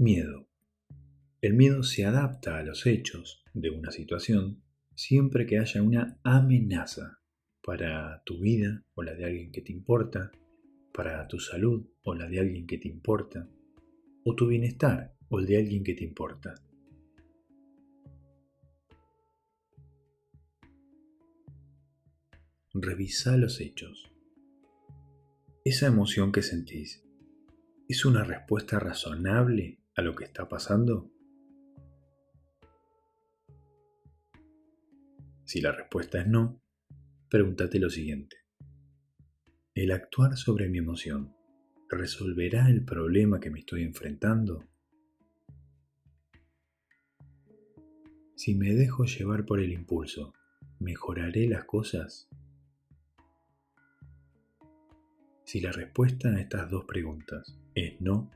Miedo. El miedo se adapta a los hechos de una situación siempre que haya una amenaza para tu vida o la de alguien que te importa, para tu salud o la de alguien que te importa, o tu bienestar o el de alguien que te importa. Revisa los hechos. Esa emoción que sentís, ¿es una respuesta razonable a lo que está pasando? Si la respuesta es no, pregúntate lo siguiente. ¿El actuar sobre mi emoción resolverá el problema que me estoy enfrentando? Si me dejo llevar por el impulso, ¿mejoraré las cosas? Si la respuesta a estas dos preguntas es no,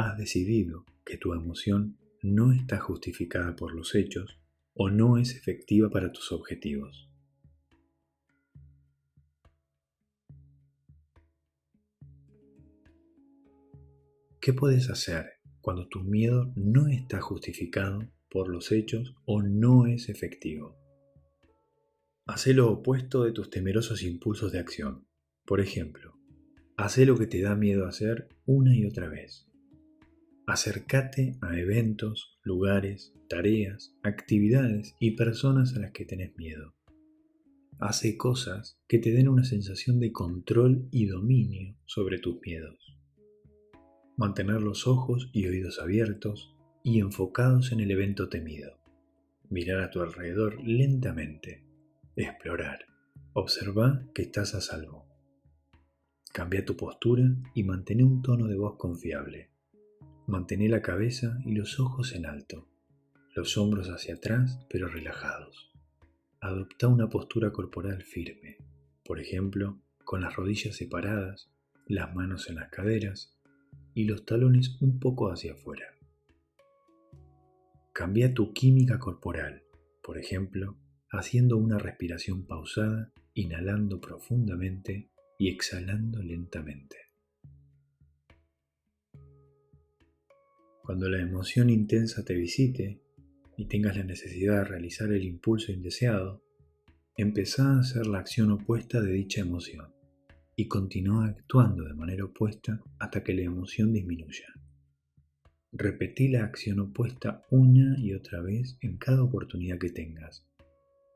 has decidido que tu emoción no está justificada por los hechos o no es efectiva para tus objetivos. ¿Qué puedes hacer cuando tu miedo no está justificado por los hechos o no es efectivo? Hacé lo opuesto de tus temerosos impulsos de acción. Por ejemplo, haz lo que te da miedo hacer una y otra vez. Acércate a eventos, lugares, tareas, actividades y personas a las que tenés miedo. Hace cosas que te den una sensación de control y dominio sobre tus miedos. Mantener los ojos y oídos abiertos y enfocados en el evento temido. Mirar a tu alrededor lentamente. Explorar. Observa que estás a salvo. Cambia tu postura y mantén un tono de voz confiable. Mantén la cabeza y los ojos en alto, los hombros hacia atrás pero relajados. Adopta una postura corporal firme, por ejemplo, con las rodillas separadas, las manos en las caderas y los talones un poco hacia afuera. Cambia tu química corporal, por ejemplo, haciendo una respiración pausada, inhalando profundamente y exhalando lentamente. Cuando la emoción intensa te visite y tengas la necesidad de realizar el impulso indeseado, empezá a hacer la acción opuesta de dicha emoción y continúa actuando de manera opuesta hasta que la emoción disminuya. Repetí la acción opuesta una y otra vez en cada oportunidad que tengas.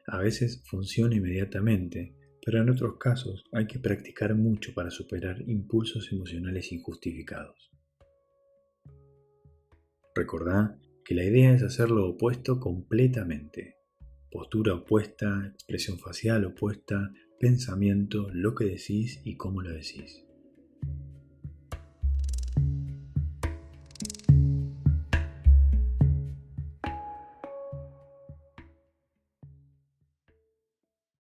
A veces funciona inmediatamente, pero en otros casos hay que practicar mucho para superar impulsos emocionales injustificados. Recordá que la idea es hacer lo opuesto completamente. Postura opuesta, expresión facial opuesta, pensamiento, lo que decís y cómo lo decís.